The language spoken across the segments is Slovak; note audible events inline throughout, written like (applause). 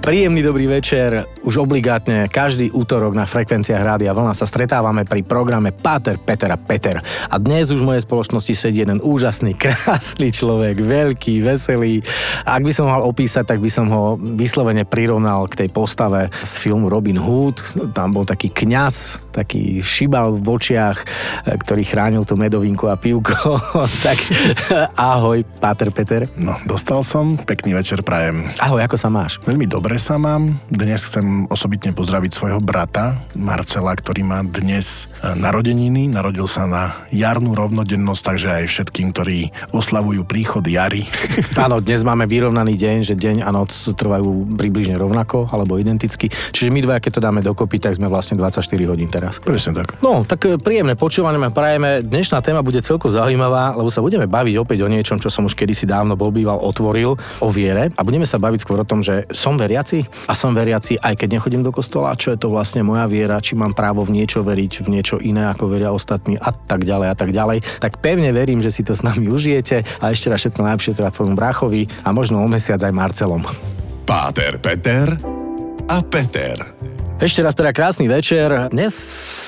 Príjemný dobrý večer. Už obligátne každý útorok na frekvenciách Rádia Vlna sa stretávame pri programe Páter, Peter a Peter. A dnes už v mojej spoločnosti sedí jeden úžasný, (laughs) krásny človek, veľký, veselý. Ak by som mal opísať, tak by som ho vyslovene prirovnal k tej postave z filmu Robin Hood. Tam bol taký kňaz, taký šibal v očiach, ktorý chránil tú medovinku a pivko. (laughs) tak ahoj, Páter Peter. No, dostal som. Pekný večer prajem. Ahoj, ako sa máš? Veľmi dobre sa mám. Dnes chcem osobitne pozdraviť svojho brata Marcela, ktorý má dnes e, narodeniny. Narodil sa na jarnú rovnodennosť, takže aj všetkým, ktorí oslavujú príchod jary. (laughs) Áno, dnes máme vyrovnaný deň, že deň a noc trvajú približne rovnako alebo identicky. Čiže my dva, keď to dáme dokopy, tak sme vlastne 24 hodín teraz. Presne tak. No, tak e, príjemné počúvanie prajeme. Dnešná téma bude celko zaujímavá, lebo sa budeme baviť opäť o niečom, čo som už kedysi dávno bol býval otvoril, o viere. A budeme sa baviť skôr o tom, že som veriaci veriaci a som veriaci aj keď nechodím do kostola, čo je to vlastne moja viera, či mám právo v niečo veriť, v niečo iné ako veria ostatní a tak ďalej a tak ďalej. Tak pevne verím, že si to s nami užijete a ešte raz všetko najlepšie teda tvojmu bráchovi a možno o mesiac aj Marcelom. Páter Peter a Peter. Ešte raz teda krásny večer. Dnes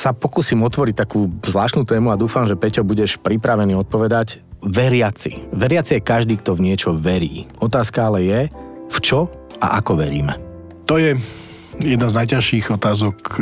sa pokúsim otvoriť takú zvláštnu tému a dúfam, že Peťo budeš pripravený odpovedať. Veriaci. Veriaci je každý, kto v niečo verí. Otázka ale je, v čo a ako veríme? To je jedna z najťažších otázok e,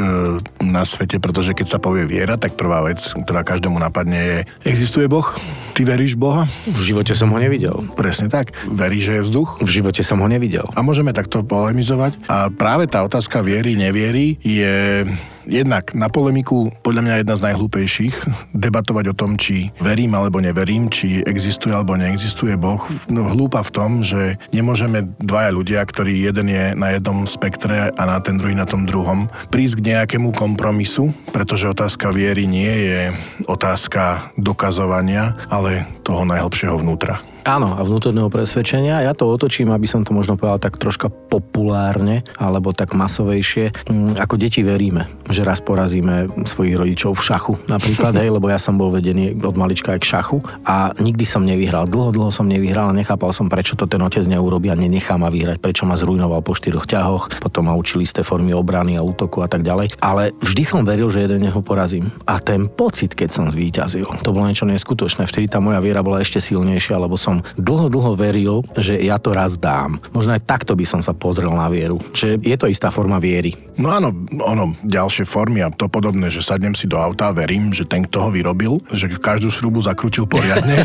na svete, pretože keď sa povie viera, tak prvá vec, ktorá každému napadne je, existuje Boh? Ty veríš Boha? V živote som ho nevidel. Presne tak. Veríš, že je vzduch? V živote som ho nevidel. A môžeme takto polemizovať. A práve tá otázka viery, neviery je jednak na polemiku podľa mňa jedna z najhlúpejších (laughs) debatovať o tom, či verím alebo neverím, či existuje alebo neexistuje Boh. No, hlúpa v tom, že nemôžeme dvaja ľudia, ktorí jeden je na jednom spektre a na ten druhý na tom druhom, prísť k nejakému kompromisu, pretože otázka viery nie je otázka dokazovania, ale toho najhlbšieho vnútra. Áno, a vnútorného presvedčenia. Ja to otočím, aby som to možno povedal tak troška populárne, alebo tak masovejšie. Mm, ako deti veríme, že raz porazíme svojich rodičov v šachu napríklad, (laughs) hej, lebo ja som bol vedený od malička aj k šachu a nikdy som nevyhral. Dlho, dlho som nevyhral a nechápal som, prečo to ten otec neurobí a nenechá ma vyhrať, prečo ma zrujnoval po štyroch ťahoch, potom ma učili isté formy obrany a útoku a tak ďalej. Ale vždy som veril, že jeden ho porazím. A ten pocit, keď som zvíťazil, to bolo niečo neskutočné. Vtedy tá moja viera bola ešte silnejšia, lebo som som dlho, dlho veril, že ja to raz dám. Možno aj takto by som sa pozrel na vieru. Že je to istá forma viery. No áno, ono, ďalšie formy a to podobné, že sadnem si do auta a verím, že ten, kto ho vyrobil, že každú šrubu zakrutil poriadne.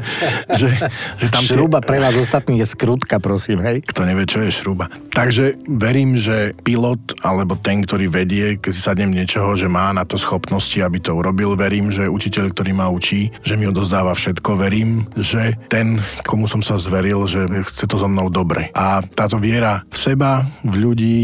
(laughs) že, že tam šruba tie... pre vás ostatných je skrutka, prosím, hej? Kto nevie, čo je šruba. Takže verím, že pilot alebo ten, ktorý vedie, keď si sadnem niečoho, že má na to schopnosti, aby to urobil. Verím, že učiteľ, ktorý ma učí, že mi odozdáva všetko. Verím, že ten ten, komu som sa zveril, že chce to so mnou dobre. A táto viera v seba, v ľudí,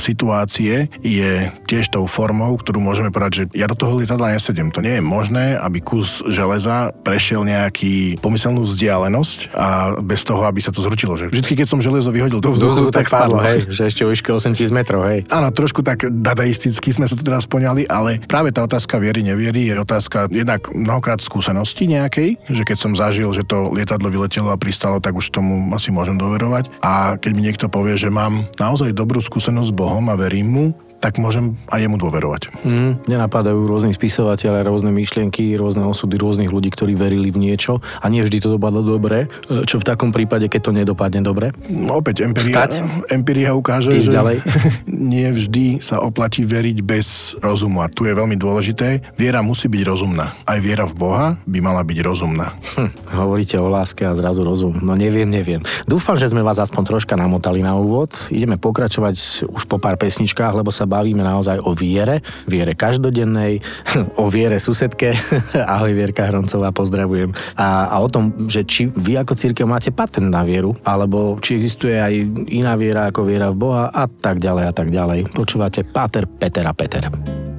situácie je tiež tou formou, ktorú môžeme povedať, že ja do toho lietadla nesedem. To nie je možné, aby kus železa prešiel nejaký pomyselnú vzdialenosť a bez toho, aby sa to zrutilo. Že vždy, keď som železo vyhodil do vzduchu, tak, tak spadlo. Hej, že ešte o výške 8000 metrov, hej. Áno, trošku tak dadaisticky sme sa to teraz poňali, ale práve tá otázka viery, neviery je otázka jednak mnohokrát skúsenosti nejakej, že keď som zažil, že to lietadlo lietadlo vyletelo a pristalo, tak už tomu asi môžem doverovať. A keď mi niekto povie, že mám naozaj dobrú skúsenosť s Bohom a verím mu, tak môžem aj jemu dôverovať. Mm, nenapadajú rôzni spisovateľe, rôzne myšlienky, rôzne osudy rôznych ľudí, ktorí verili v niečo a nie vždy to dopadlo dobre. E, čo v takom prípade, keď to nedopadne dobre? No, opäť empiria, empiria ukáže, že ďalej. (laughs) nie vždy sa oplatí veriť bez rozumu a tu je veľmi dôležité. Viera musí byť rozumná. Aj viera v Boha by mala byť rozumná. Hm, hovoríte o láske a zrazu rozum. No neviem, neviem. Dúfam, že sme vás aspoň troška namotali na úvod. Ideme pokračovať už po pár pesničkách, lebo sa bavíme naozaj o viere, viere každodennej, (laughs) o viere susedke. (laughs) Ahoj Vierka Hroncová, pozdravujem. A, a o tom, že či vy ako církev máte patent na vieru, alebo či existuje aj iná viera ako viera v Boha a tak ďalej a tak ďalej. Počúvate Páter, Peter a Peter.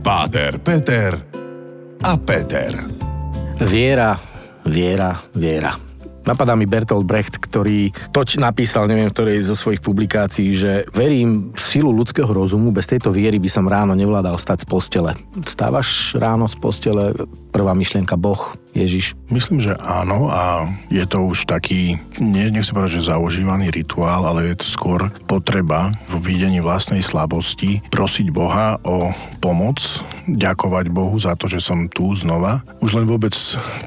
Páter, Peter a Peter. Viera, viera, viera Napadá mi Bertolt Brecht, ktorý toť napísal, neviem v ktorej zo svojich publikácií, že verím v silu ľudského rozumu, bez tejto viery by som ráno nevládal stať z postele. Vstávaš ráno z postele, prvá myšlienka Boh, Ježiš? Myslím, že áno a je to už taký, nie, nechcem povedať, že zaužívaný rituál, ale je to skôr potreba v videní vlastnej slabosti prosiť Boha o pomoc, ďakovať Bohu za to, že som tu znova. Už len vôbec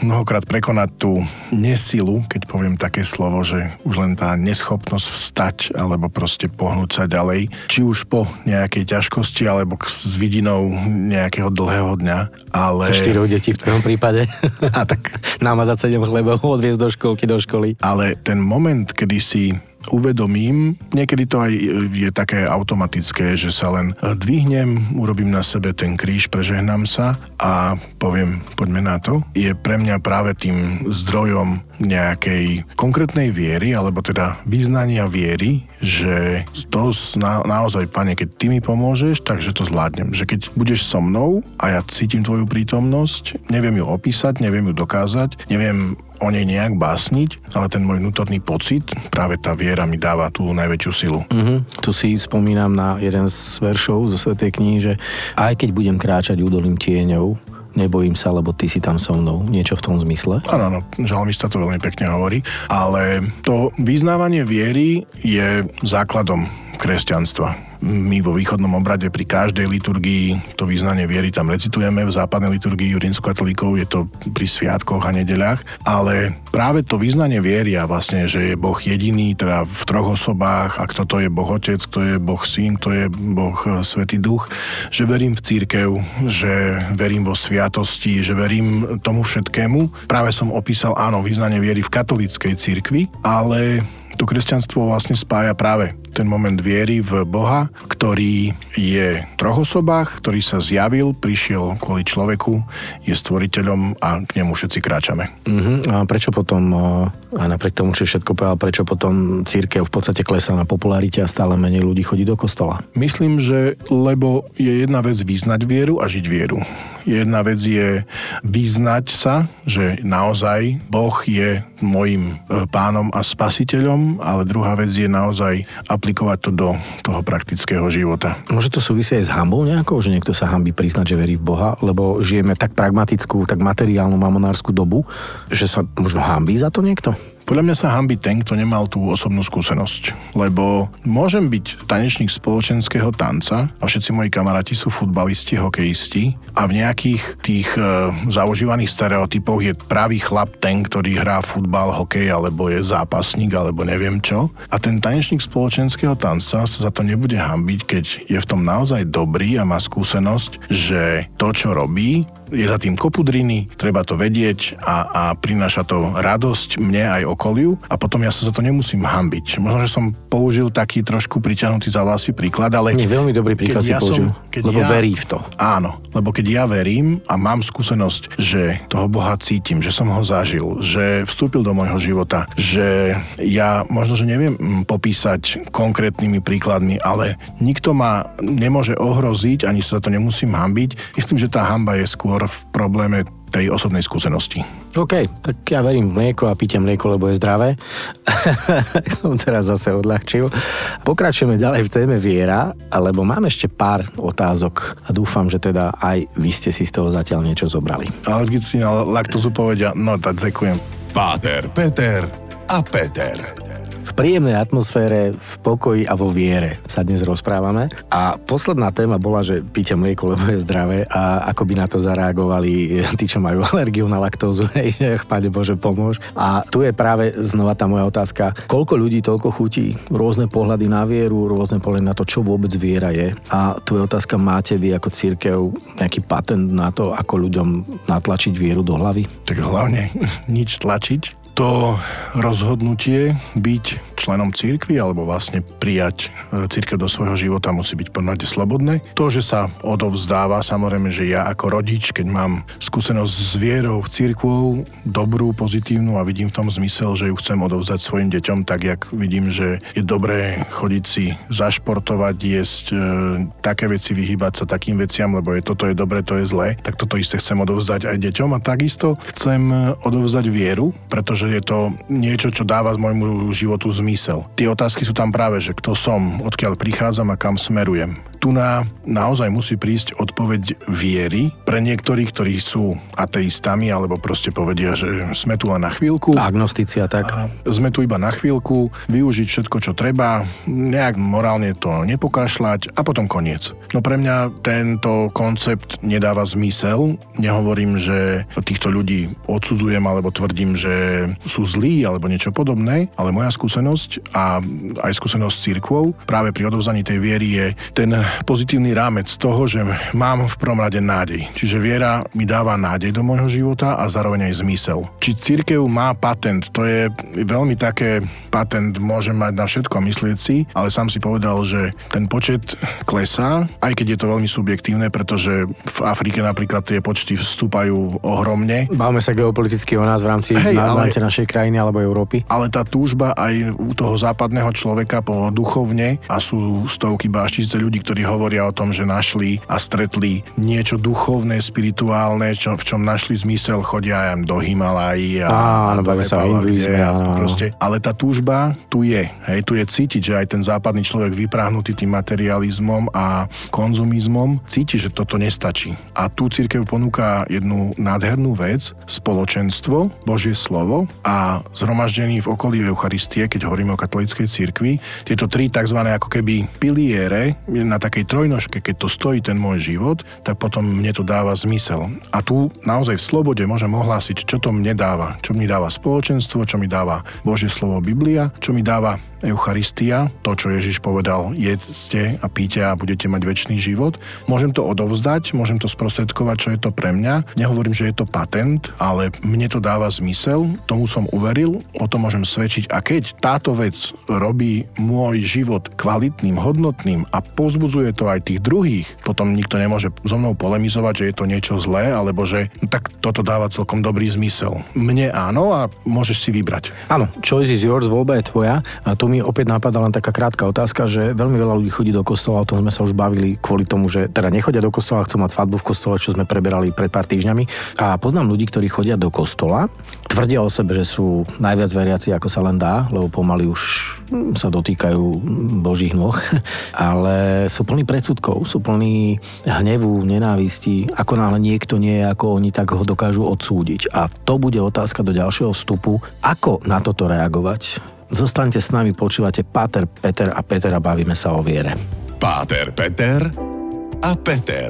mnohokrát prekonať tú nesilu, keď poviem také slovo, že už len tá neschopnosť vstať alebo proste pohnúť sa ďalej, či už po nejakej ťažkosti alebo s vidinou nejakého dlhého dňa, ale... Štyroch detí v tvojom prípade. (laughs) A tak namazať sedem chlebov, odviezť do školky, do školy. Ale ten moment, kedy si uvedomím, niekedy to aj je také automatické, že sa len dvihnem, urobím na sebe ten kríž, prežehnám sa a poviem, poďme na to. Je pre mňa práve tým zdrojom nejakej konkrétnej viery, alebo teda vyznania viery, že to na, naozaj, pane, keď ty mi pomôžeš, takže to zvládnem. Že keď budeš so mnou a ja cítim tvoju prítomnosť, neviem ju opísať, neviem ju dokázať, neviem o nej nejak básniť, ale ten môj vnútorný pocit, práve tá viera mi dáva tú najväčšiu silu. Mm-hmm. Tu si spomínam na jeden z veršov zo Svetej knihy, že aj keď budem kráčať údolím tieňov, nebojím sa, lebo ty si tam so mnou. Niečo v tom zmysle? Áno, áno, žalmista to veľmi pekne hovorí, ale to vyznávanie viery je základom kresťanstva. My vo východnom obrade pri každej liturgii to význanie viery tam recitujeme, v západnej liturgii rímskokatolíkov je to pri sviatkoch a nedeľách, ale práve to význanie viery a vlastne, že je Boh jediný, teda v troch osobách a kto to je Boh Otec, kto je Boh Syn, kto je Boh Svetý Duch, že verím v církev, že verím vo sviatosti, že verím tomu všetkému. Práve som opísal, áno, význanie viery v katolíckej církvi, ale to kresťanstvo vlastne spája práve ten moment viery v Boha, ktorý je v troch osobách, ktorý sa zjavil, prišiel kvôli človeku, je stvoriteľom a k nemu všetci kráčame. Uh-huh. A prečo potom, a napriek tomu, že všetko povedal, prečo potom církev v podstate klesá na popularite a stále menej ľudí chodí do kostola? Myslím, že lebo je jedna vec vyznať vieru a žiť vieru. Jedna vec je vyznať sa, že naozaj Boh je môjim e, pánom a spasiteľom, ale druhá vec je naozaj aplikovať to do toho praktického života. Môže to súvisieť aj s hambou nejakou, že niekto sa hambí priznať, že verí v Boha, lebo žijeme tak pragmatickú, tak materiálnu mamonárskú dobu, že sa možno hambí za to niekto? Podľa mňa sa hambi ten, kto nemal tú osobnú skúsenosť. Lebo môžem byť tanečník spoločenského tanca a všetci moji kamaráti sú futbalisti, hokejisti a v nejakých tých e, zaužívaných stereotypoch je pravý chlap ten, ktorý hrá futbal, hokej alebo je zápasník alebo neviem čo. A ten tanečník spoločenského tanca sa za to nebude hambiť, keď je v tom naozaj dobrý a má skúsenosť, že to, čo robí, je za tým kopudriny, treba to vedieť a, a prináša to radosť mne aj okoliu a potom ja sa za to nemusím hambiť. Možno, že som použil taký trošku priťahnutý za vlasy príklad, ale... Nie, veľmi dobrý príklad si ja použil, som, keď lebo ja, verí v to. Áno, lebo keď ja verím a mám skúsenosť, že toho Boha cítim, že som ho zažil, že vstúpil do môjho života, že ja možno, že neviem mm, popísať konkrétnymi príkladmi, ale nikto ma nemôže ohroziť, ani sa za to nemusím hambiť. Myslím, že tá hamba je skôr skôr v probléme tej osobnej skúsenosti. OK, tak ja verím v mlieko a píte mlieko, lebo je zdravé. (laughs) som teraz zase odľahčil. Pokračujeme ďalej v téme viera, alebo mám ešte pár otázok a dúfam, že teda aj vy ste si z toho zatiaľ niečo zobrali. Alergici na laktozu povedia, no tak ďakujem. Páter, Peter a Peter v príjemnej atmosfére, v pokoji a vo viere sa dnes rozprávame. A posledná téma bola, že píte mlieko, lebo je zdravé a ako by na to zareagovali tí, čo majú (laughs) alergiu na laktózu. Hej, Pane Bože, pomôž. A tu je práve znova tá moja otázka, koľko ľudí toľko chutí? Rôzne pohľady na vieru, rôzne pohľady na to, čo vôbec viera je. A tu je otázka, máte vy ako církev nejaký patent na to, ako ľuďom natlačiť vieru do hlavy? Tak hlavne (laughs) nič tlačiť, to rozhodnutie byť členom církvy alebo vlastne prijať e, církev do svojho života musí byť poďme slobodné. To, že sa odovzdáva, samozrejme, že ja ako rodič, keď mám skúsenosť s vierou v církvou, dobrú, pozitívnu a vidím v tom zmysel, že ju chcem odovzdať svojim deťom, tak jak vidím, že je dobré chodiť si zašportovať, jesť e, také veci, vyhybať sa takým veciam, lebo je toto je dobre, to je zlé, tak toto isté chcem odovzdať aj deťom a takisto chcem odovzdať vieru, pretože je to niečo, čo dáva môjmu životu zmysel. Tie otázky sú tam práve, že kto som, odkiaľ prichádzam a kam smerujem tu na, naozaj musí prísť odpoveď viery pre niektorých, ktorí sú ateistami alebo proste povedia, že sme tu len na chvíľku. Agnostici a tak. A sme tu iba na chvíľku, využiť všetko, čo treba, nejak morálne to nepokašľať a potom koniec. No pre mňa tento koncept nedáva zmysel. Nehovorím, že týchto ľudí odsudzujem alebo tvrdím, že sú zlí alebo niečo podobné, ale moja skúsenosť a aj skúsenosť s církvou práve pri odovzaní tej viery je ten pozitívny rámec toho, že mám v prvom rade nádej. Čiže viera mi dáva nádej do môjho života a zároveň aj zmysel. Či církev má patent, to je veľmi také, patent môže mať na všetko myslieť si, ale sám si povedal, že ten počet klesá, aj keď je to veľmi subjektívne, pretože v Afrike napríklad tie počty vstúpajú ohromne. Bavme sa geopoliticky o nás v rámci, Hej, na, ale, našej krajiny alebo Európy. Ale tá túžba aj u toho západného človeka po duchovne a sú stovky báštice ľudí, ktorí hovoria o tom, že našli a stretli niečo duchovné, spirituálne, čo, v čom našli zmysel, chodia aj do Himalají a, a sa hinduizme, áno, proste. Ale tá túžba tu je. Hej, tu je cítiť, že aj ten západný človek vypráhnutý tým materializmom a konzumizmom cíti, že toto nestačí. A tu církev ponúka jednu nádhernú vec, spoločenstvo, Božie slovo a zhromaždení v okolí Eucharistie, keď hovoríme o katolíckej cirkvi, tieto tri tzv. ako keby piliere na tak takej trojnožke, keď to stojí ten môj život, tak potom mne to dáva zmysel. A tu naozaj v slobode môžem ohlásiť, čo to mne dáva. Čo mi dáva spoločenstvo, čo mi dáva Božie slovo Biblia, čo mi dáva Eucharistia, to, čo Ježiš povedal, jedzte a píte a budete mať väčší život. Môžem to odovzdať, môžem to sprostredkovať, čo je to pre mňa. Nehovorím, že je to patent, ale mne to dáva zmysel, tomu som uveril, o tom môžem svedčiť. A keď táto vec robí môj život kvalitným, hodnotným a pozbudzuje to aj tých druhých, potom nikto nemôže so mnou polemizovať, že je to niečo zlé, alebo že no, tak toto dáva celkom dobrý zmysel. Mne áno a môžeš si vybrať. Áno, choice is yours, voľba je tvoja. A tu mi opäť napadá len taká krátka otázka, že veľmi veľa ľudí chodí do kostola, o tom sme sa už bavili kvôli tomu, že teda nechodia do kostola, chcú mať svadbu v kostole, čo sme preberali pred pár týždňami. A poznám ľudí, ktorí chodia do kostola, tvrdia o sebe, že sú najviac veriaci, ako sa len dá, lebo pomaly už sa dotýkajú božích nôh, ale sú plní predsudkov, sú plní hnevu, nenávisti. Ako náhle niekto nie je ako oni, tak ho dokážu odsúdiť. A to bude otázka do ďalšieho vstupu, ako na toto reagovať Zostaňte s nami, počúvate Páter, Peter a Peter a bavíme sa o viere. Páter, Peter a Peter.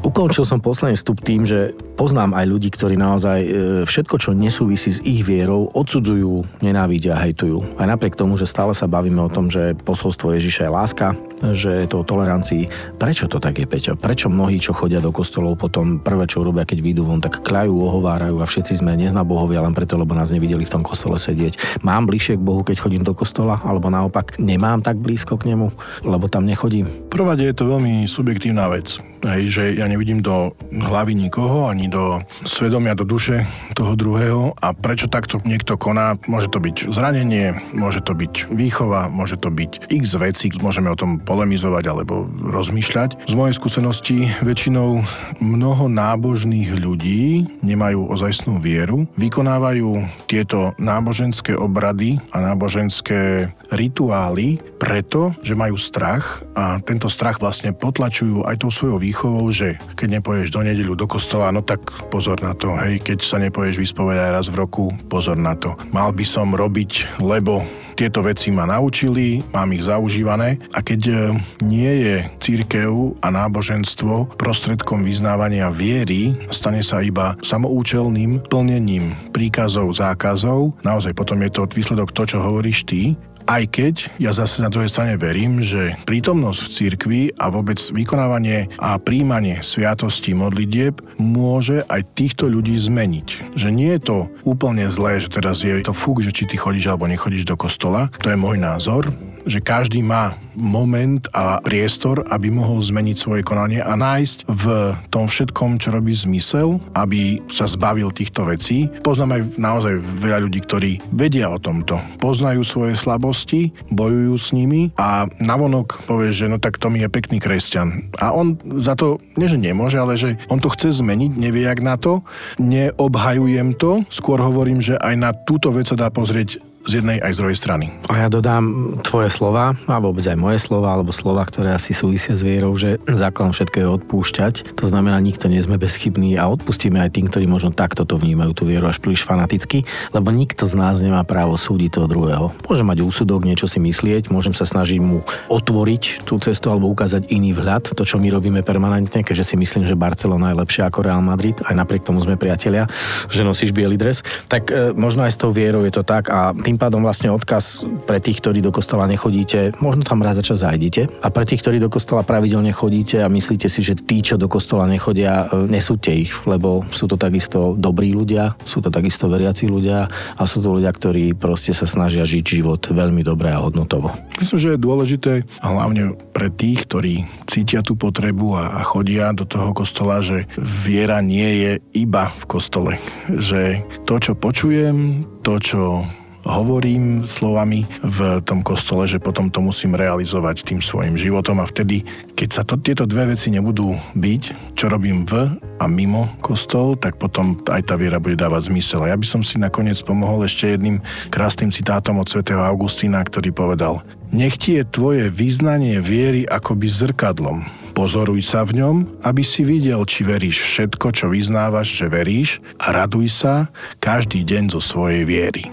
Ukončil som posledný vstup tým, že poznám aj ľudí, ktorí naozaj e, všetko, čo nesúvisí s ich vierou, odsudzujú, nenávidia, hejtujú. Aj napriek tomu, že stále sa bavíme o tom, že posolstvo Ježiša je láska, že je to o tolerancii. Prečo to tak je, Peťo? Prečo mnohí, čo chodia do kostolov, potom prvé, čo robia, keď vyjdú von, tak kľajú, ohovárajú a všetci sme bohovia len preto, lebo nás nevideli v tom kostole sedieť. Mám bližšie k Bohu, keď chodím do kostola, alebo naopak nemám tak blízko k nemu, lebo tam nechodím? Prvom je to veľmi subjektívna vec. Hej, že ja nevidím do hlavy nikoho, ani do svedomia, do duše toho druhého a prečo takto niekto koná, môže to byť zranenie, môže to byť výchova, môže to byť x vecí, môžeme o tom polemizovať alebo rozmýšľať. Z mojej skúsenosti väčšinou mnoho nábožných ľudí nemajú ozajstnú vieru, vykonávajú tieto náboženské obrady a náboženské rituály preto, že majú strach a tento strach vlastne potlačujú aj tou svojou výchovou, že keď nepoješ do nedeľu do kostola, no tak pozor na to, hej, keď sa nepoješ vyspovedať raz v roku, pozor na to. Mal by som robiť, lebo tieto veci ma naučili, mám ich zaužívané a keď e, nie je církev a náboženstvo prostredkom vyznávania viery, stane sa iba samoučelným plnením príkazov, zákazov. Naozaj potom je to výsledok to, čo hovoríš ty Aj keď ja zase na druhej strane verím, že prítomnosť v cirkvi a vôbec vykonávanie a príjmanie sviatosti modlitieb môže aj týchto ľudí zmeniť. Že nie je to úplne zlé, že teraz je to fúk, že či ty chodíš alebo nechodíš do kostola. To je môj názor že každý má moment a priestor, aby mohol zmeniť svoje konanie a nájsť v tom všetkom, čo robí zmysel, aby sa zbavil týchto vecí. Poznám aj naozaj veľa ľudí, ktorí vedia o tomto. Poznajú svoje slabosti, bojujú s nimi a navonok povie, že no tak to mi je pekný kresťan. A on za to, nie že nemôže, ale že on to chce zmeniť, nevie jak na to. Neobhajujem to, skôr hovorím, že aj na túto vec sa dá pozrieť z jednej aj z druhej strany. A ja dodám tvoje slova, a vôbec aj moje slova, alebo slova, ktoré asi súvisia s vierou, že základom všetko je odpúšťať. To znamená, nikto nie sme bezchybní a odpustíme aj tým, ktorí možno takto to vnímajú tú vieru až príliš fanaticky, lebo nikto z nás nemá právo súdiť toho druhého. Môžem mať úsudok, niečo si myslieť, môžem sa snažiť mu otvoriť tú cestu alebo ukázať iný vhľad, to čo my robíme permanentne, keďže si myslím, že Barcelona je lepšia ako Real Madrid, aj napriek tomu sme priatelia, že nosíš biely dres, tak e, možno aj s tou vierou je to tak a tým pádom vlastne odkaz pre tých, ktorí do kostola nechodíte, možno tam raz za čas zajdite. A pre tých, ktorí do kostola pravidelne chodíte a myslíte si, že tí, čo do kostola nechodia, e, nesúďte ich, lebo sú to takisto dobrí ľudia, sú to takisto veriaci ľudia a sú to ľudia, ktorí proste sa snažia žiť život veľmi dobre a hodnotovo. Myslím, že je dôležité, hlavne pre tých, ktorí cítia tú potrebu a, a chodia do toho kostola, že viera nie je iba v kostole. Že to, čo počujem, to, čo hovorím slovami v tom kostole, že potom to musím realizovať tým svojim životom a vtedy, keď sa to, tieto dve veci nebudú byť, čo robím v a mimo kostol, tak potom aj tá viera bude dávať zmysel. A ja by som si nakoniec pomohol ešte jedným krásnym citátom od svätého Augustína, ktorý povedal Nech ti je tvoje vyznanie viery akoby zrkadlom. Pozoruj sa v ňom, aby si videl, či veríš všetko, čo vyznávaš, že veríš a raduj sa každý deň zo svojej viery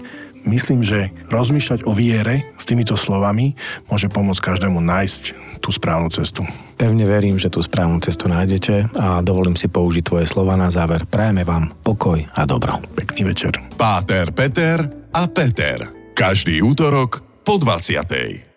myslím, že rozmýšľať o viere s týmito slovami môže pomôcť každému nájsť tú správnu cestu. Pevne verím, že tú správnu cestu nájdete a dovolím si použiť tvoje slova na záver. Prajeme vám pokoj a dobro. Pekný večer. Páter, Peter a Peter. Každý útorok po 20.